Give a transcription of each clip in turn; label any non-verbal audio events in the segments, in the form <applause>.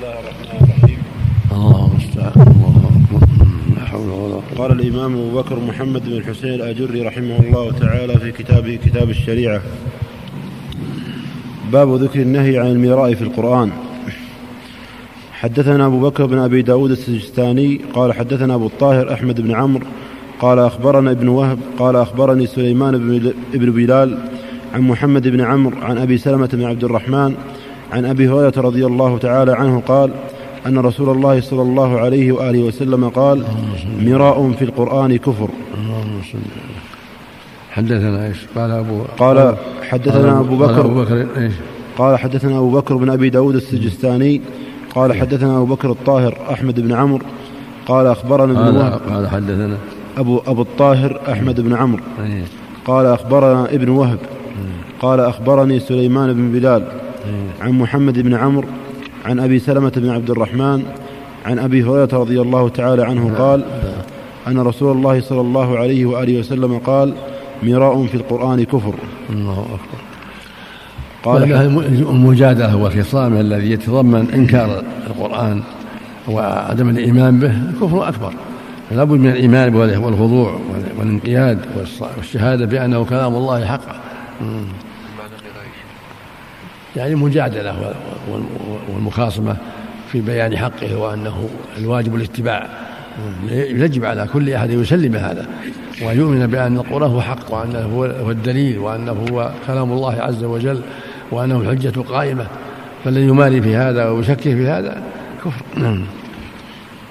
الله الرحمن الرحيم الله المستعان الله اكبر لا حول ولا قوه قال الإمام أبو بكر محمد بن الحسين الأجري رحمه الله تعالى في كتابه كتاب الشريعة. باب ذكر النهي عن الميراء في القرآن. حدثنا أبو بكر بن أبي داود السجستاني قال حدثنا أبو الطاهر أحمد بن عمرو قال أخبرنا ابن وهب قال أخبرني سليمان بن بلال عن محمد بن عمرو عن أبي سلمة بن عبد الرحمن عن أبي هريرة رضي الله تعالى عنه قال أن رسول الله صلى الله عليه وآله وسلم قال مراء في القرآن كفر. حدثنا إيش؟ قال ابو قال حدثنا أبو قال بكر. أبو بكر إيش؟ قال حدثنا أبو بكر بن أبي داود السجستاني. قال حدثنا أبو بكر الطاهر أحمد بن عمرو. قال أخبرنا ابن وهب. قال حدثنا. أبو, أبو الطاهر أحمد بن عمرو. إيه. قال أخبرنا ابن وهب. قال أخبرني سليمان بن بلال. عن محمد بن عمرو عن أبي سلمة بن عبد الرحمن عن أبي هريرة رضي الله تعالى عنه قال أن رسول الله صلى الله عليه وآله وسلم قال مراء في القرآن كفر. الله أكبر. قال المجادلة والخصام الذي يتضمن إنكار القرآن وعدم الإيمان به كفر أكبر. لابد من الإيمان به والخضوع والانقياد والشهادة بأنه كلام الله حقا. يعني المجادله والمخاصمة في بيان حقه وأنه الواجب الاتباع. يجب على كل أحد أن يسلم هذا. وان يؤمن بأن القران هو حق وأنه هو الدليل وأنه هو كلام الله عز وجل وأنه الحجة قائمه فالذي يماري في هذا ويشكك في هذا كفر. نعم.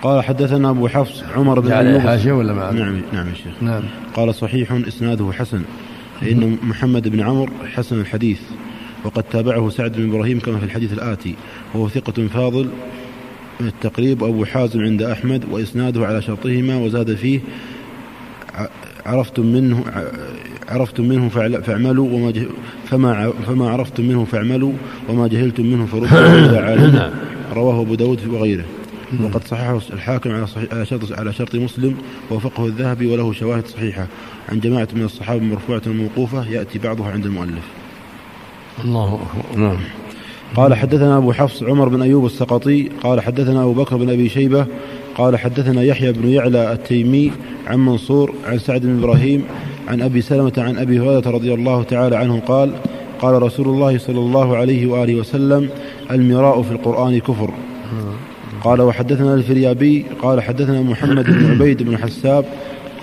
قال حدثنا أبو حفص عمر بن حاشية ولا ما؟ نعم نعم يا شيخ. نعم. قال صحيح إسناده حسن. فإن محمد بن عمرو حسن الحديث. وقد تابعه سعد بن إبراهيم كما في الحديث الآتي. وهو ثقة فاضل من التقريب أبو حازم عند أحمد وإسناده على شرطهما وزاد فيه عرفتم منه عرفتم منه فاعملوا وما فما فما عرفتم منه فاعملوا وما جهلتم منه فردوا <coughs> رواه أبو داود وغيره. وقد صححه الحاكم على على شرط على شرط مسلم ووفقه الذهبي وله شواهد صحيحة. عن جماعة من الصحابة مرفوعة وموقوفة يأتي بعضها عند المؤلف. الله أكبر. نعم. قال حدثنا أبو حفص عمر بن أيوب السقطي قال حدثنا أبو بكر بن أبي شيبة قال حدثنا يحيى بن يعلى التيمي عن منصور عن سعد بن إبراهيم عن أبي سلمة عن أبي هريرة رضي الله تعالى عنه قال قال رسول الله صلى الله عليه وآله وسلم المراء في القرآن كفر. قال وحدثنا الفريابي قال حدثنا محمد بن عبيد بن حساب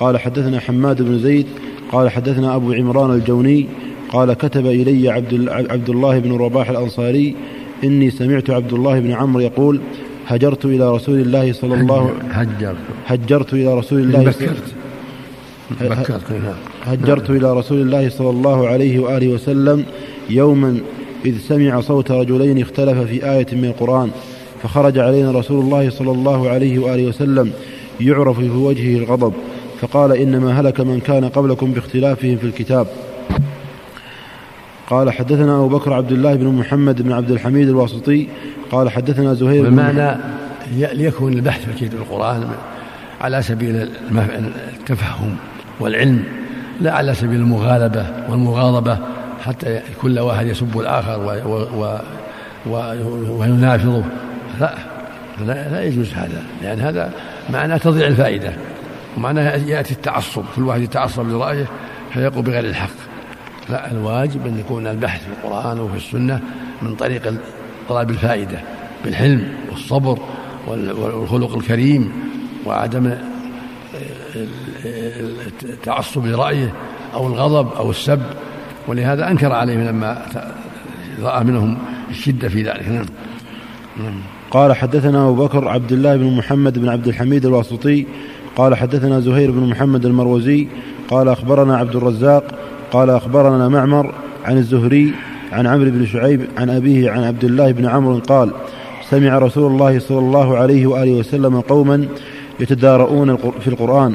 قال حدثنا حماد بن زيد قال حدثنا أبو عمران الجوني قال كتب إلي عبد, عبد الله بن رباح الأنصاري إني سمعت عبد الله بن عمرو يقول هجرت إلى رسول الله صلى الله هجر هجرت إلى رسول الله بكرت. بكرت نعم. هجرت إلى رسول الله صلى الله عليه وآله وسلم يوما إذ سمع صوت رجلين اختلف في آية من القرآن فخرج علينا رسول الله صلى الله عليه وآله وسلم يعرف في وجهه الغضب فقال إنما هلك من كان قبلكم باختلافهم في الكتاب. قال حدثنا أبو بكر عبد الله بن محمد بن عبد الحميد الواسطي قال حدثنا زهير بمعنى ليكون البحث في كتاب القرآن على سبيل التفهم والعلم لا على سبيل المغالبة والمغاضبة حتى كل واحد يسب الآخر و و و وينافضه. لا لا, لا يجوز هذا لأن هذا معناه تضيع الفائدة ومعناه يأتي التعصب كل واحد يتعصب لرأيه فيقول بغير الحق. لا الواجب أن يكون البحث في القرآن وفي السنة من طريق طلب الفائدة بالحلم والصبر وال- والخلق الكريم وعدم التعصب لرأيه أو الغضب أو السب. ولهذا أنكر عليهم لما رأى منهم الشدة في ذلك. نعم. قال حدثنا أبو بكر عبد الله بن محمد بن عبد الحميد الواسطي. قال حدثنا زهير بن محمد المروزي. قال أخبرنا عبد الرزاق قال أخبرنا معمر عن الزهري عن عمرو بن شعيب عن أبيه عن عبد الله بن عمرو قال سمع رسول الله صلى الله عليه وآله وسلم قوما يتدارؤون في القرآن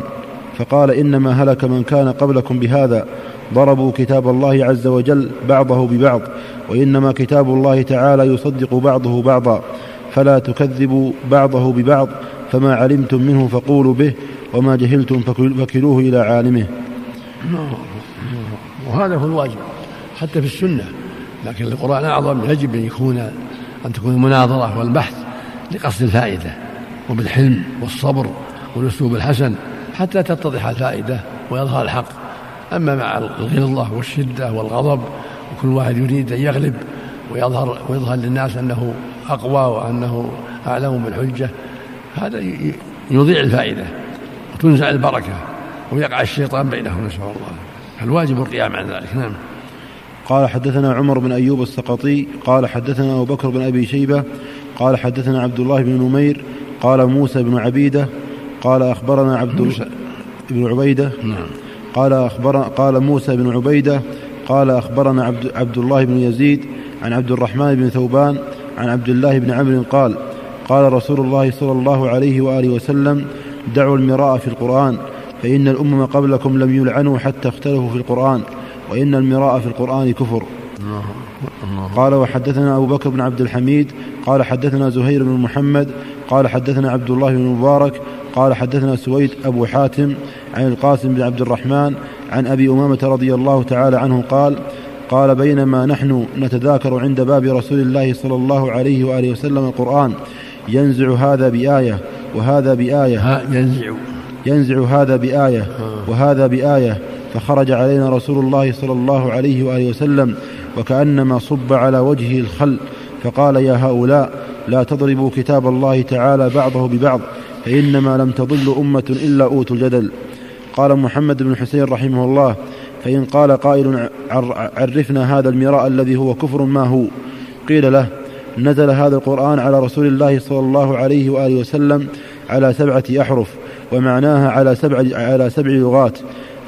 فقال إنما هلك من كان قبلكم بهذا ضربوا كتاب الله عز وجل بعضه ببعض وإنما كتاب الله تعالى يصدق بعضه بعضا فلا تكذبوا بعضه ببعض فما علمتم منه فقولوا به وما جهلتم فكل- فكلوه إلى عالمه. وهذا هو الواجب حتى في السنة لكن القرآن أعظم يجب أن يكون أن تكون المناظرة والبحث لقصد الفائدة وبالحلم والصبر والأسلوب الحسن حتى تتضح الفائدة ويظهر الحق. أما مع الغلظة والشدة والغضب وكل واحد يريد أن يغلب ويظهر ويظهر للناس أنه أقوى وأنه أعلم بالحجة هذا يضيع الفائدة وتنزع البركة ويقع الشيطان بينهم نسأل الله. فالواجب القيام عن ذلك. نعم. قال حدثنا عمر بن أيوب السقطي قال حدثنا أبو بكر بن أبي شيبة قال حدثنا عبد الله بن نمير قال موسى بن عبيدة قال أخبرنا عبد موسى. بن عبيدة نعم. قال أخبر قال موسى بن عبيدة قال أخبرنا عبد, عبد الله بن يزيد عن عبد الرحمن بن ثوبان عن عبد الله بن عمرو قال قال رسول الله صلى الله عليه وآله وسلم دعوا المراء في القرآن فإن الأمم قبلكم لم يلعنوا حتى اختلفوا في القرآن وإن المراء في القرآن كفر. قال وحدثنا أبو بكر بن عبد الحميد قال حدثنا زهير بن محمد قال حدثنا عبد الله بن مبارك قال حدثنا سويد أبو حاتم عن القاسم بن عبد الرحمن عن أبي أمامة رضي الله تعالى عنه قال قال بينما نحن نتذاكر عند باب رسول الله صلى الله عليه وآله وسلم القرآن ينزع هذا بآية وهذا بآية. ينزع. ينزع هذا بآية وهذا بآية فخرج علينا رسول الله صلى الله عليه وآله وسلم وكأنما صب على وجهه الخل فقال يا هؤلاء لا تضربوا كتاب الله تعالى بعضه ببعض فإنما لم تضل أمة إلا أوتوا الجدل. قال محمد بن حسين رحمه الله فإن قال قائل عرفنا هذا المراء الذي هو كفر ما هو. قيل له نزل هذا القرآن على رسول الله صلى الله عليه وآله وسلم على سبعة أحرف ومعناها على سبع على سبع لغات.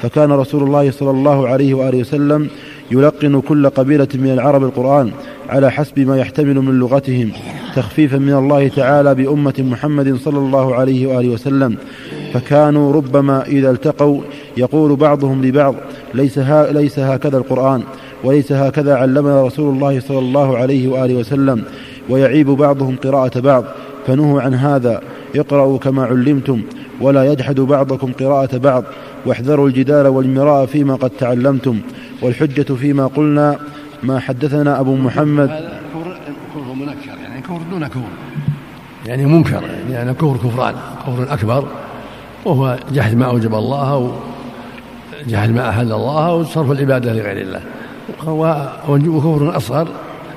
فكان رسول الله صلى الله عليه وآله وسلم يلقن كل قبيلة من العرب القرآن على حسب ما يحتمل من لغتهم تخفيفا من الله تعالى بأمة محمد صلى الله عليه وآله وسلم. فكانوا ربما إذا التقوا يقول بعضهم لبعض ليس, ها ليس هكذا القرآن وليس هكذا علمنا رسول الله صلى الله عليه وآله وسلم. ويعيب بعضهم قراءة بعض. فنهوا عن هذا اقرأوا كما علمتم. ولا يجحد بعضكم قراءة بعض. واحذروا الجدال والمراء فيما قد تعلمتم. والحجة فيما قلنا ما حدثنا أبو محمد. كفر منكر يعني كفر دون كفر يعني منكر يعني كفر كفران كفر أكبر وهو جحد ما أوجب الله وجحد ما أحل الله وصرف العبادة لغير الله. وكفر أصغر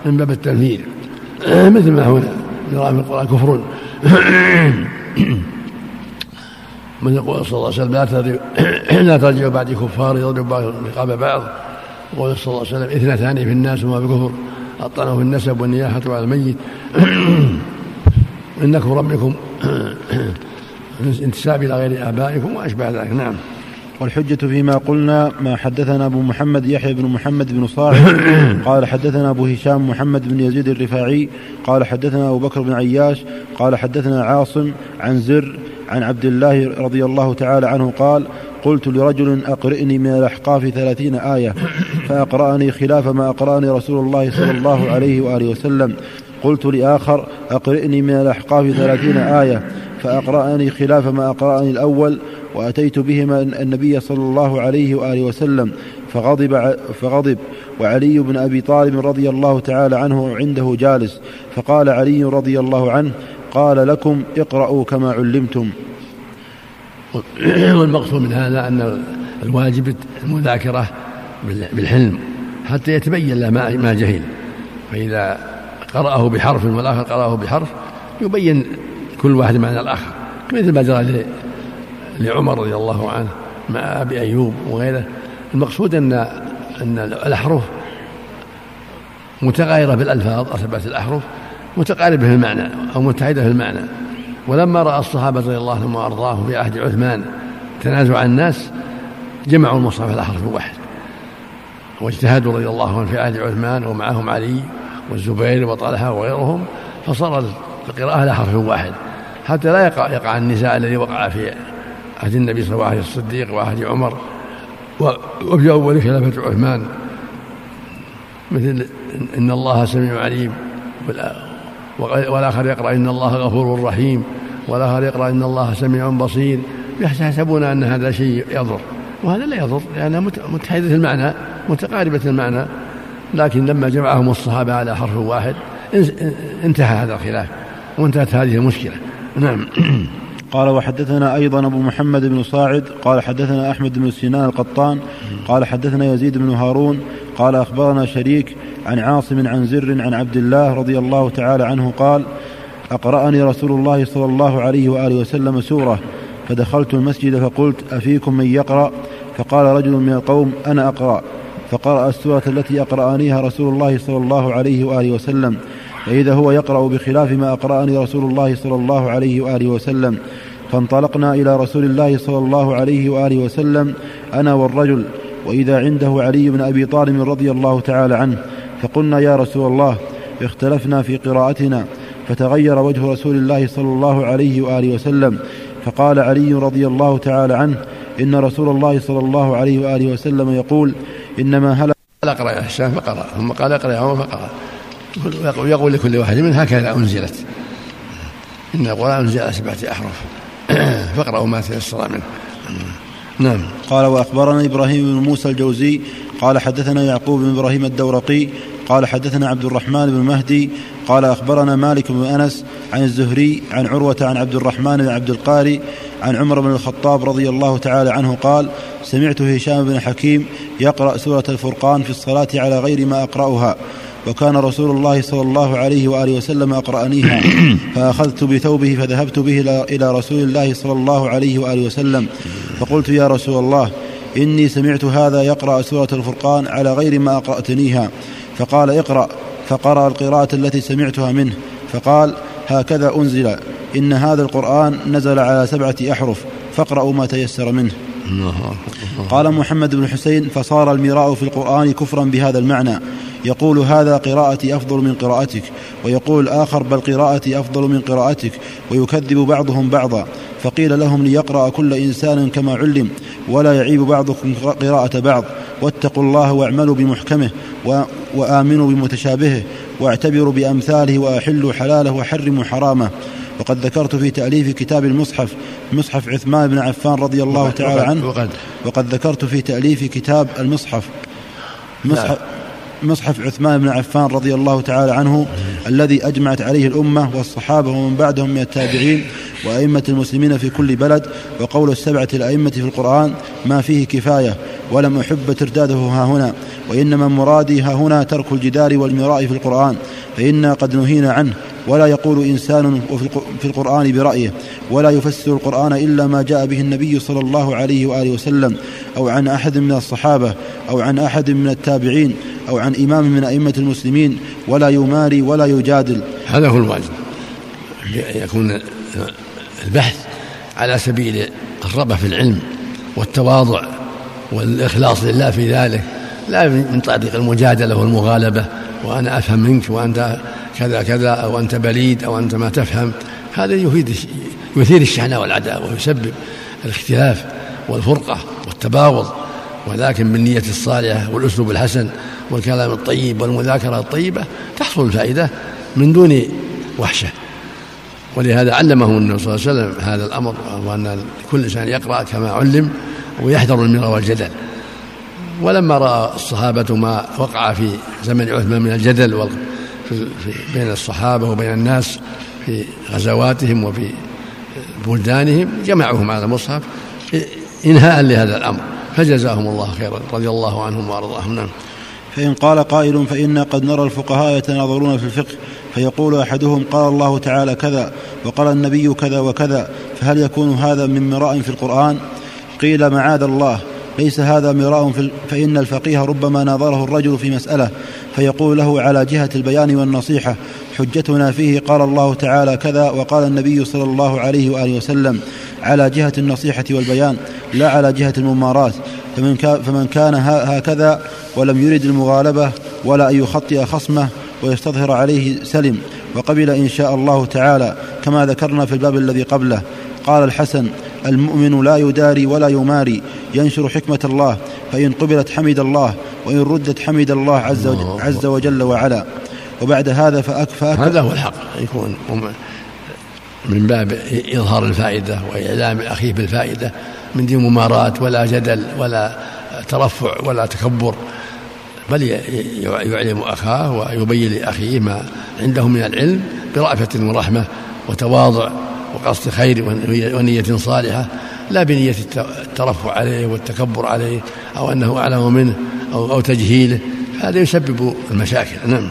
من باب التنفيذ. <clears throat> مثل ما هنا نرى في القرآن كفر. <clears throat> من يقول صلى الله عليه وسلم لا <clears throat> لا ترجعوا بعد كفار يضرب بعض رقاب بعض. وقال صلى الله عليه وسلم اثنتان في الناس وما بكفر. الطعنه في النسب والنياحة على الميت. <clears throat> إنكم ربكم <clears throat> انتساب إلى غير آبائكم وأشبه ذلك. نعم. والحجة فيما قلنا ما حدثنا أبو محمد يحيى بن محمد بن صالح. قال حدثنا أبو هشام محمد بن يزيد الرفاعي. قال حدثنا أبو بكر بن عياش. قال حدثنا عاصم عن زر عن عبد الله رضي الله تعالى عنه قال قلت لرجل أقرئني من الأحقاف ثلاثين آية فأقرأني خلاف ما أقرأني رسول الله صلى الله عليه وآله وسلم. قلت لآخر أقرئني من الأحقاف ثلاثين آية فأقرأني خلاف ما أقرأني الأول وأتيت بهما النبي صلى الله عليه وآله وسلم فغضب, فغضب. وعلي بن أبي طالب رضي الله تعالى عنه عنده جالس فقال علي رضي الله عنه قال لكم اقرأوا كما علمتم. <clears throat> والمقصود من هذا أن الواجب المذاكرة بالحلم حتى يتبين له ما جهل. فإذا قرأه بحرف والآخر قرأه بحرف يبين كل واحد معنى الآخر. مثل ما جرى لعمر رضي الله عنه مع أبي أيوب وغيره. المقصود أن أن الأحرف متغايرة بالألفاظ أصبت الأحرف متقاربة في المعنى أو متحدة في المعنى. ولما رأى الصحابة رضي الله عنهم وأرضاهم في عهد عثمان تنازع الناس جمعوا المصحف على حرف واحد. واجتهدوا رضي الله عنهم في عهد عثمان ومعهم علي والزبير وطلحة وغيرهم فصار القراءة على حرف واحد. حتى لا يقع, يقع النزاع الذي وقع في عهد النبي صلى الله عليه وسلم الصديق وعهد عمر وفي أول خلافة عثمان. مثل إن الله سميع عليم. والآخر يقرأ إن الله غفور رحيم والآخر يقرأ إن الله سميع بصير. يحسبون أن هذا شيء يضر وهذا لا يضر لأنها متحدة المعنى متقاربة المعنى. لكن لما جمعهم الصحابة على حرف واحد انتهى هذا الخلاف وانتهت هذه المشكلة. نعم. <clears throat> قال وحدثنا أيضا أبو محمد بن صاعد قال حدثنا أحمد بن سنان القطان قال حدثنا يزيد بن هارون قال أخبرنا شريك عن عاصم عن زر عن عبد الله رضي الله تعالى عنه قال أقرأني رسول الله صلى الله عليه وآله وسلم سورة فدخلت المسجد فقلت أفيكم من يقرأ؟ فقال رجل من القوم أنا أقرأ. فقرأ السورة التي أقرأنيها رسول الله صلى الله عليه وآله وسلم فإذا هو يقرأ بخلاف ما أقرأني رسول الله صلى الله عليه وآله وسلم. فانطلقنا إلى رسول الله صلى الله عليه وآله وسلم أنا والرجل وإذا عنده علي بن أبي طالب رضي الله تعالى عنه. فقلنا يا رسول الله اختلفنا في قراءتنا فتغير وجه رسول الله صلى الله عليه وآله وسلم فقال علي رضي الله تعالى عنه إن رسول الله صلى الله عليه وآله وسلم يقول إنما هلك قال اقرأ يا هشام فقرأ ثم قال اقرأ يا عمر فقرأ. يقول لكل واحد من هكذا أنزلت. إن القرآن أنزل على سبعة أحرف. <clears throat> فاقرأوا ما تيسر منه. نعم. قال وأخبرنا إبراهيم بن موسى الجوزي قال حدثنا يعقوب بن إبراهيم الدورقي قال حدثنا عبد الرحمن بن مهدي قال أخبرنا مالك بن أنس عن الزهري عن عروة عن عبد الرحمن بن عبد القاري عن عمر بن الخطاب رضي الله تعالى عنه قال سمعت هشام بن حكيم يقرأ سورة الفرقان في الصلاة على غير ما أقرأها. وكان رسول الله صلى الله عليه وآله وسلم أقرأنيها. <coughs> فأخذت بثوبه فذهبت به إلى رسول الله صلى الله عليه وآله وسلم. فقلت يا رسول الله إني سمعت هذا يقرأ سورة الفرقان على غير ما أقرأتنيها. فقال اقرأ. فقرأ القراءة التي سمعتها منه. فقال هكذا أنزل. إن هذا القرآن نزل على سبعة أحرف. فاقرأوا ما تيسر منه. قال محمد بن حسين فصار المراء في القرآن كفرا بهذا المعنى. يقول هذا قراءتي أفضل من قراءتك ويقول الآخر بل قراءتي أفضل من قراءتك ويكذب بعضهم بعضا فقيل لهم ليقرأ كل إنسان كما علم ولا يعيب بعضكم قراءة بعض واتقوا الله واعملوا بمحكمه وآمنوا بمتشابهه واعتبروا بأمثاله وأحلوا حلاله وحرموا حرامه. وقد ذكرت في تأليف كتاب المصحف مصحف عثمان بن عفان رضي الله تعالى عنه وقد, وقد ذكرت في تأليف كتاب المصحف مصحف مصحف عثمان بن عفان رضي الله تعالى عنه الذي أجمعت عليه الأمة والصحابة ومن بعدهم من التابعين وأئمة المسلمين في كل بلد. وقول السبعة الأئمة في القرآن ما فيه كفاية ولم أحب ترداده ها هنا وإنما مرادي ها هنا ترك الجدال والمراء في القرآن فإنا قد نهينا عنه ولا يقول إنسان في القرآن برأيه ولا يفسر القرآن إلا ما جاء به النبي صلى الله عليه وآله وسلم أو عن أحد من الصحابة أو عن أحد من التابعين أو عن إمام من أئمة المسلمين ولا يماري ولا يجادل. هذا هو الواجب. يكون البحث على سبيل الرغبة في العلم والتواضع والإخلاص لله في ذلك. لا من طريق المجادلة والمغالبة وأنا أفهم منك وأنت كذا كذا أو أنت بليد أو أنت ما تفهم. هذا يفيد يثير الشحناء والعداوة ويسبب الاختلاف والفرقة والتباغض. ولكن بالنية الصالحة والأسلوب الحسن والكلام الطيب والمذاكرة الطيبة تحصل الفائدة من دون وحشة. ولهذا علمه النبي صلى الله عليه وسلم هذا الأمر وأن كل إنسان يقرأ كما علم ويحذر المرء والجدل ولما رأى الصحابة ما وقع في زمن عثمان من الجدل بين الصحابة وبين الناس في غزواتهم وفي بلدانهم جمعوهم على المصحف إنهاء لهذا الأمر. فجزاهم الله خيرا رضي الله عنهم وأرضاهم. نعم. فإن قال قائل فإنا قد نرى الفقهاء يتناظرون في الفقه فيقول أحدهم قال الله تعالى كذا وقال النبي كذا وكذا فهل يكون هذا من مراء في القرآن؟ قيل معاذ الله ليس هذا مراء في فإن الفقيه ربما ناظره الرجل في مسألة فيقول له على جهة البيان والنصيحة حجتنا فيه قال الله تعالى كذا وقال النبي صلى الله عليه وآله وسلم على جهة النصيحة والبيان لا على جهة الممارات. فمن كان, فمن كان هكذا ولم يرد المغالبة ولا أن يخطئ خصمه ويستظهر عليه سلم. وقبل إن شاء الله تعالى كما ذكرنا في الباب الذي قبله قال الحسن المؤمن لا يداري ولا يماري ينشر حكمة الله فإن قبلت حمد الله وإن ردت حمد الله عز, وجل, عز وجل وعلا. وبعد هذا فأك فأك هذا هو الحق يكون من باب إظهار الفائدة وإعلام أخيه بالفائدة. من دون مماراة ولا جدل ولا ترفع ولا تكبر بل يعلم أخاه ويبين لأخيه ما عنده من العلم برأفة ورحمة وتواضع وقصد خير ونية صالحة لا بنية الترفع عليه والتكبر عليه أو أنه أعلم منه أو, أو تجهيله هذا يسبب المشاكل. نعم.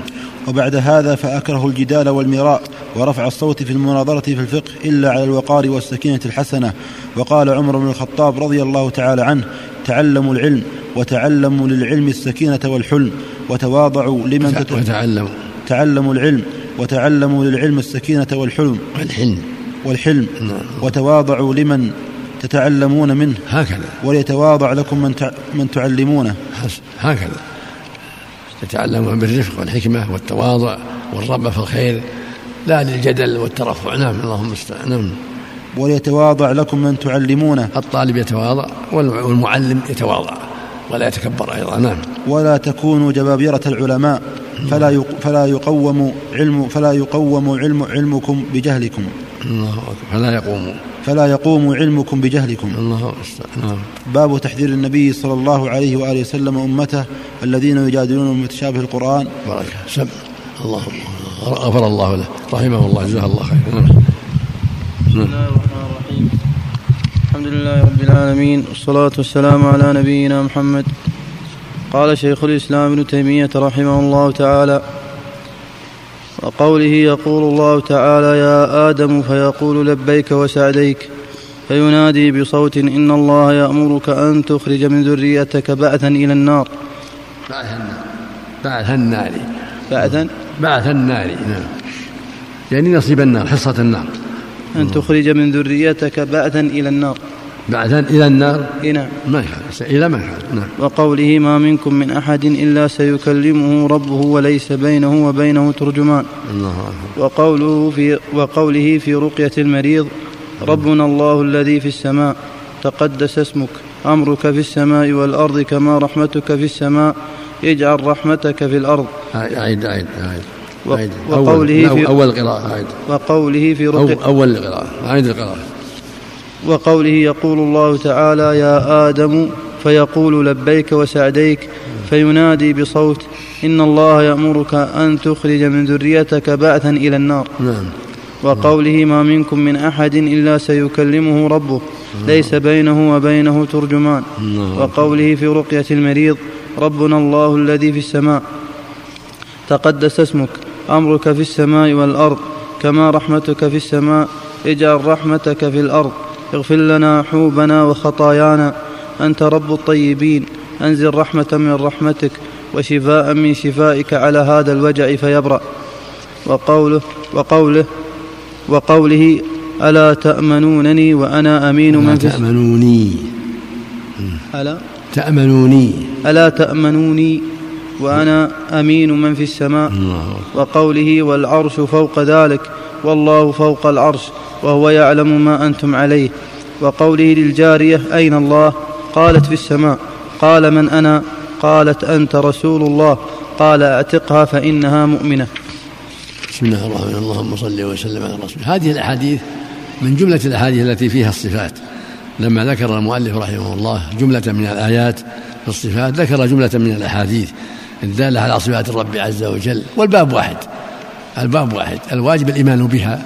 وبعد هذا فأكره الجدال والمراء. ورفع الصوت في المناظرة في الفقه إلا على الوقار والسكينة الحسنة. وقال عمر بن الخطاب رضي الله تعالى عنه تعلموا العلم وتعلموا للعلم السكينة والحلم وتواضعوا لمن وتعلموا. تعلموا العلم وتعلموا للعلم السكينة والحلم. والحلم. والحلم. نعم. وتواضعوا لمن تتعلمون منه. هكذا. وليتواضع لكم من من تعلمونه. هكذا. تتعلمون بالرفق والحكمة والتواضع والرغبة في الخير. لا للجدل والترفع. نعم اللهم استعان. نعم. وليتواضع لكم من تعلمونه. الطالب يتواضع والمعلم يتواضع ولا يتكبر أيضا. نعم. ولا تكونوا جبابرة العلماء. فلا فلا يقوم علم فلا يقوم علم علمكم بجهلكم. الله أكبر. فلا يقوم. فلا يقوم علمكم بجهلكم. الله نعم. باب تحذير النبي صلى الله عليه وآله وسلم أمته الذين يجادلون متشابه القرآن. بركة سب. الله غفر الله له. رحمه الله. جزاه الله خير نعم. بسم الله الرحمن الرحيم. الحمد لله رب العالمين. والصلاة والسلام على نبينا محمد. قال شيخ الإسلام ابن تيمية رحمه الله تعالى وقوله يقول الله تعالى يا آدم فيقول لبيك وسعديك فينادي بصوت إن الله يأمرك أن تخرج من ذريتك بعثا إلى النار. بعث النار. بعثا بعث النار. نعم. يعني نصيب النار حصة النار. أن تخرج من ذريتك بعثا إلى النار. بعثا إلى النار؟ نعم. ما إلى ما يخالف نعم. وقوله ما منكم من أحد إلا سيكلمه ربه وليس بينه وبينه ترجمان. الله أكبر. وقوله في وقوله في رقية المريض ربنا الله الذي في السماء تقدس اسمك أمرك في السماء والأرض كما رحمتك في السماء اجعل رحمتك في الأرض. أعيد أعيد أعيد وقوله في أول قراءة أعيد وقوله في رقية أول قراءة أعيد القراءة. وقوله يقول الله تعالى يا آدم فيقول لبيك وسعديك فينادي بصوت إن الله يأمرك أن تخرج من ذريتك بعثا إلى النار. نعم. وقوله ما منكم من أحد إلا سيكلمه ربه. ليس بينه وبينه ترجمان. وقوله في رقية المريض ربنا الله الذي في السماء. تقدس اسمك. أمرك في السماء والأرض. كما رحمتك في السماء اجعل رحمتك في الأرض. اغفر لنا حوبنا وخطايانا. أنت رب الطيبين. أنزل رحمة من رحمتك وشفاء من شفائك على هذا الوجع فيبرأ. وقوله وقوله وقوله ألا تأمنونني وأنا أمين من في تأمنوني. ألا؟ تأمنوني. ألا تأمنوني وأنا أمين من في السماء. وقوله والعرش فوق ذلك والله فوق العرش وهو يعلم ما أنتم عليه. وقوله للجارية أين الله؟ قالت في السماء. قال من أنا؟ قالت أنت رسول الله. قال أعتقها فإنها مؤمنة. بسم الله الرحمن الرحيم. اللهم صل وسلم على رسول هذه الأحاديث من جملة الأحاديث التي فيها الصفات. لما ذكر المؤلف رحمه الله جملة من الآيات في الصفات ذكر جملة من الأحاديث الدالة على صفات الرب عز وجل. والباب واحد. الباب واحد. الواجب الإيمان بها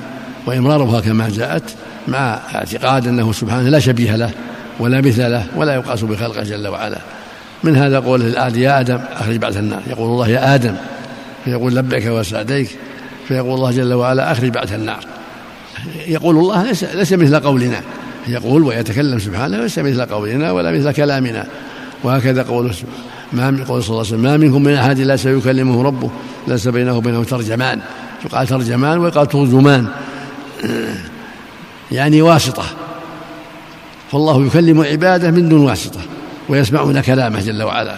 وإمرارها كما جاءت مع اعتقاد أنه سبحانه لا شبيه له ولا مثل له ولا يقاس بخلقه جل وعلا. من هذا قوله الآد يا آدم أخرج بعث النار. يقول الله يا آدم فيقول لبيك وسعديك فيقول الله جل وعلا أخرج بعث النار. يقول الله ليس, ليس مثل قولنا. يقول ويتكلم سبحانه ليس مثل قولنا ولا مثل كلامنا. وهكذا قوله ما من قول صلى الله عليه وسلم ما منكم من أحد لا سيكلمه ربه ليس بينه وبينه ترجمان. يقال ترجمان ويقال ترجمان. <clears throat> يعني واسطة. فالله يكلم عباده من دون واسطة ويسمعون كلامه جل وعلا.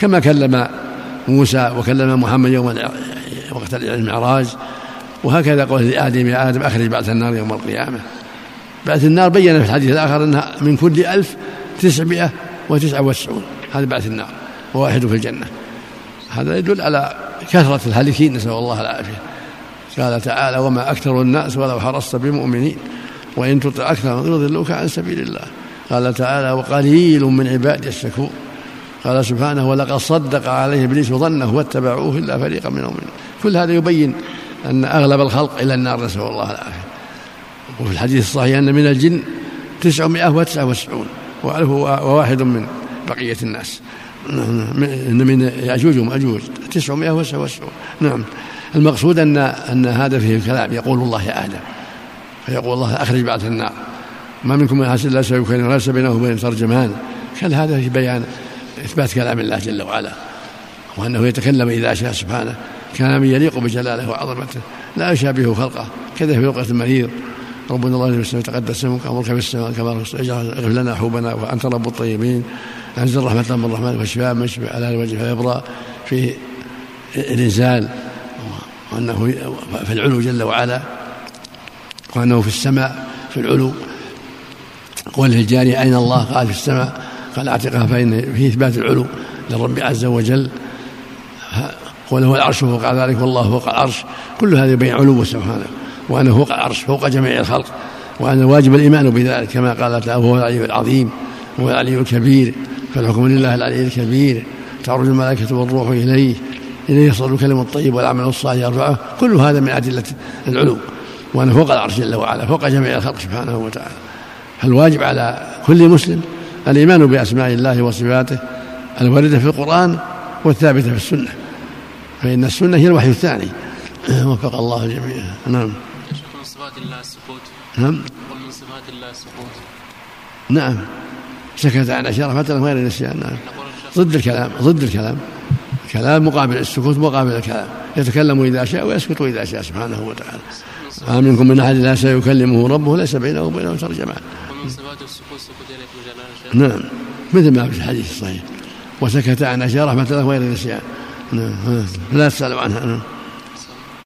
كما كلم موسى وكلم محمد يوم وقت المعراج وهكذا قول لآدم يا آدم أخرج بعث النار يوم القيامة. بعث النار بين في الحديث الآخر أنها من كل ألف تسعمائة وتسعة وتسعون. هذا بعث النار وواحد في الجنة. هذا يدل على كثرة الهالكين نسأل الله العافية. قال تعالى وما أكثر الناس ولو حرصت بمؤمنين وإن تطع أكثر يضلوك عن سبيل الله. قال تعالى وقليل من عبادي الشكور. قال سبحانه ولقد صدق عليه إبليس ظنه واتبعوه إلا فريقا منهم. كل هذا يبين أن أغلب الخلق إلى النار نسأل الله العافية. وفي الحديث الصحيح أن من الجن تسعمائة وتسعة وتسعون وواحد من بقية الناس. إن من يأجوج ومأجوج تسعمائة وتسعة وتسعون. نعم المقصود أن أن هذا فيه الكلام يقول الله يا آدم فيقول الله أخرج بعد النار. ما منكم من حسن لا سيكون وليس بينه وبين ترجمان. كان هذا في بيان إثبات كلام الله جل وعلا وأنه يتكلم إذا شاء سبحانه. كلام يليق بجلاله وعظمته لا يشابه خلقه. كذا في لغة المريض ربنا الله السماء تقدس اسمك امرك في السماء كما اغفر لنا حوبنا وأنت رب الطيبين. أنزل رحمة من الرحمن وشفاء من شفاء على الوجه فيبرأ في الإنزال. وأنه في العلو جل وعلا وأنه في السماء في العلو. قول الجاري أين الله؟ قال في السماء. قال اعتقها فإن في إثبات العلو للرب عز وجل. وله العرش فوق ذلك والله فوق العرش. كل هذا يبين علوه سبحانه. وأنه فوق العرش فوق جميع الخلق. وأن واجب الإيمان بذلك كما قال تعالى وهو العلي العظيم وهو العلي الكبير. فالحكم لله العلي الكبير. تعرج الملائكة والروح إليه. إليه يصل الكلم الطيب والعمل الصالح يرفعه. كل هذا من أدلة العلو. وأنه فوق العرش جل وعلا فوق جميع الخلق سبحانه وتعالى. فالواجب على كل مسلم الإيمان بأسماء الله وصفاته الواردة في القرآن والثابتة في السنة فإن السنة هي الوحي الثاني. وفق الله الجميع نعم. من صفات الله السكوت نعم. ومن صفات الله السكوت نعم. سكت عن أشياء مثلا غير النسيان. نعم. ضد الكلام ضد الكلام. الكلام مقابل السكوت مقابل الكلام. يتكلم إذا شاء ويسكت إذا شاء سبحانه وتعالى. ما منكم من أحد لا سيكلمه ربه ليس بينه وبينه ترجمان نعم. مثل ما في الحديث الصحيح. وسكت عن رحمة الله غير النسيان نعم. لا تسألوا عنها. نعم.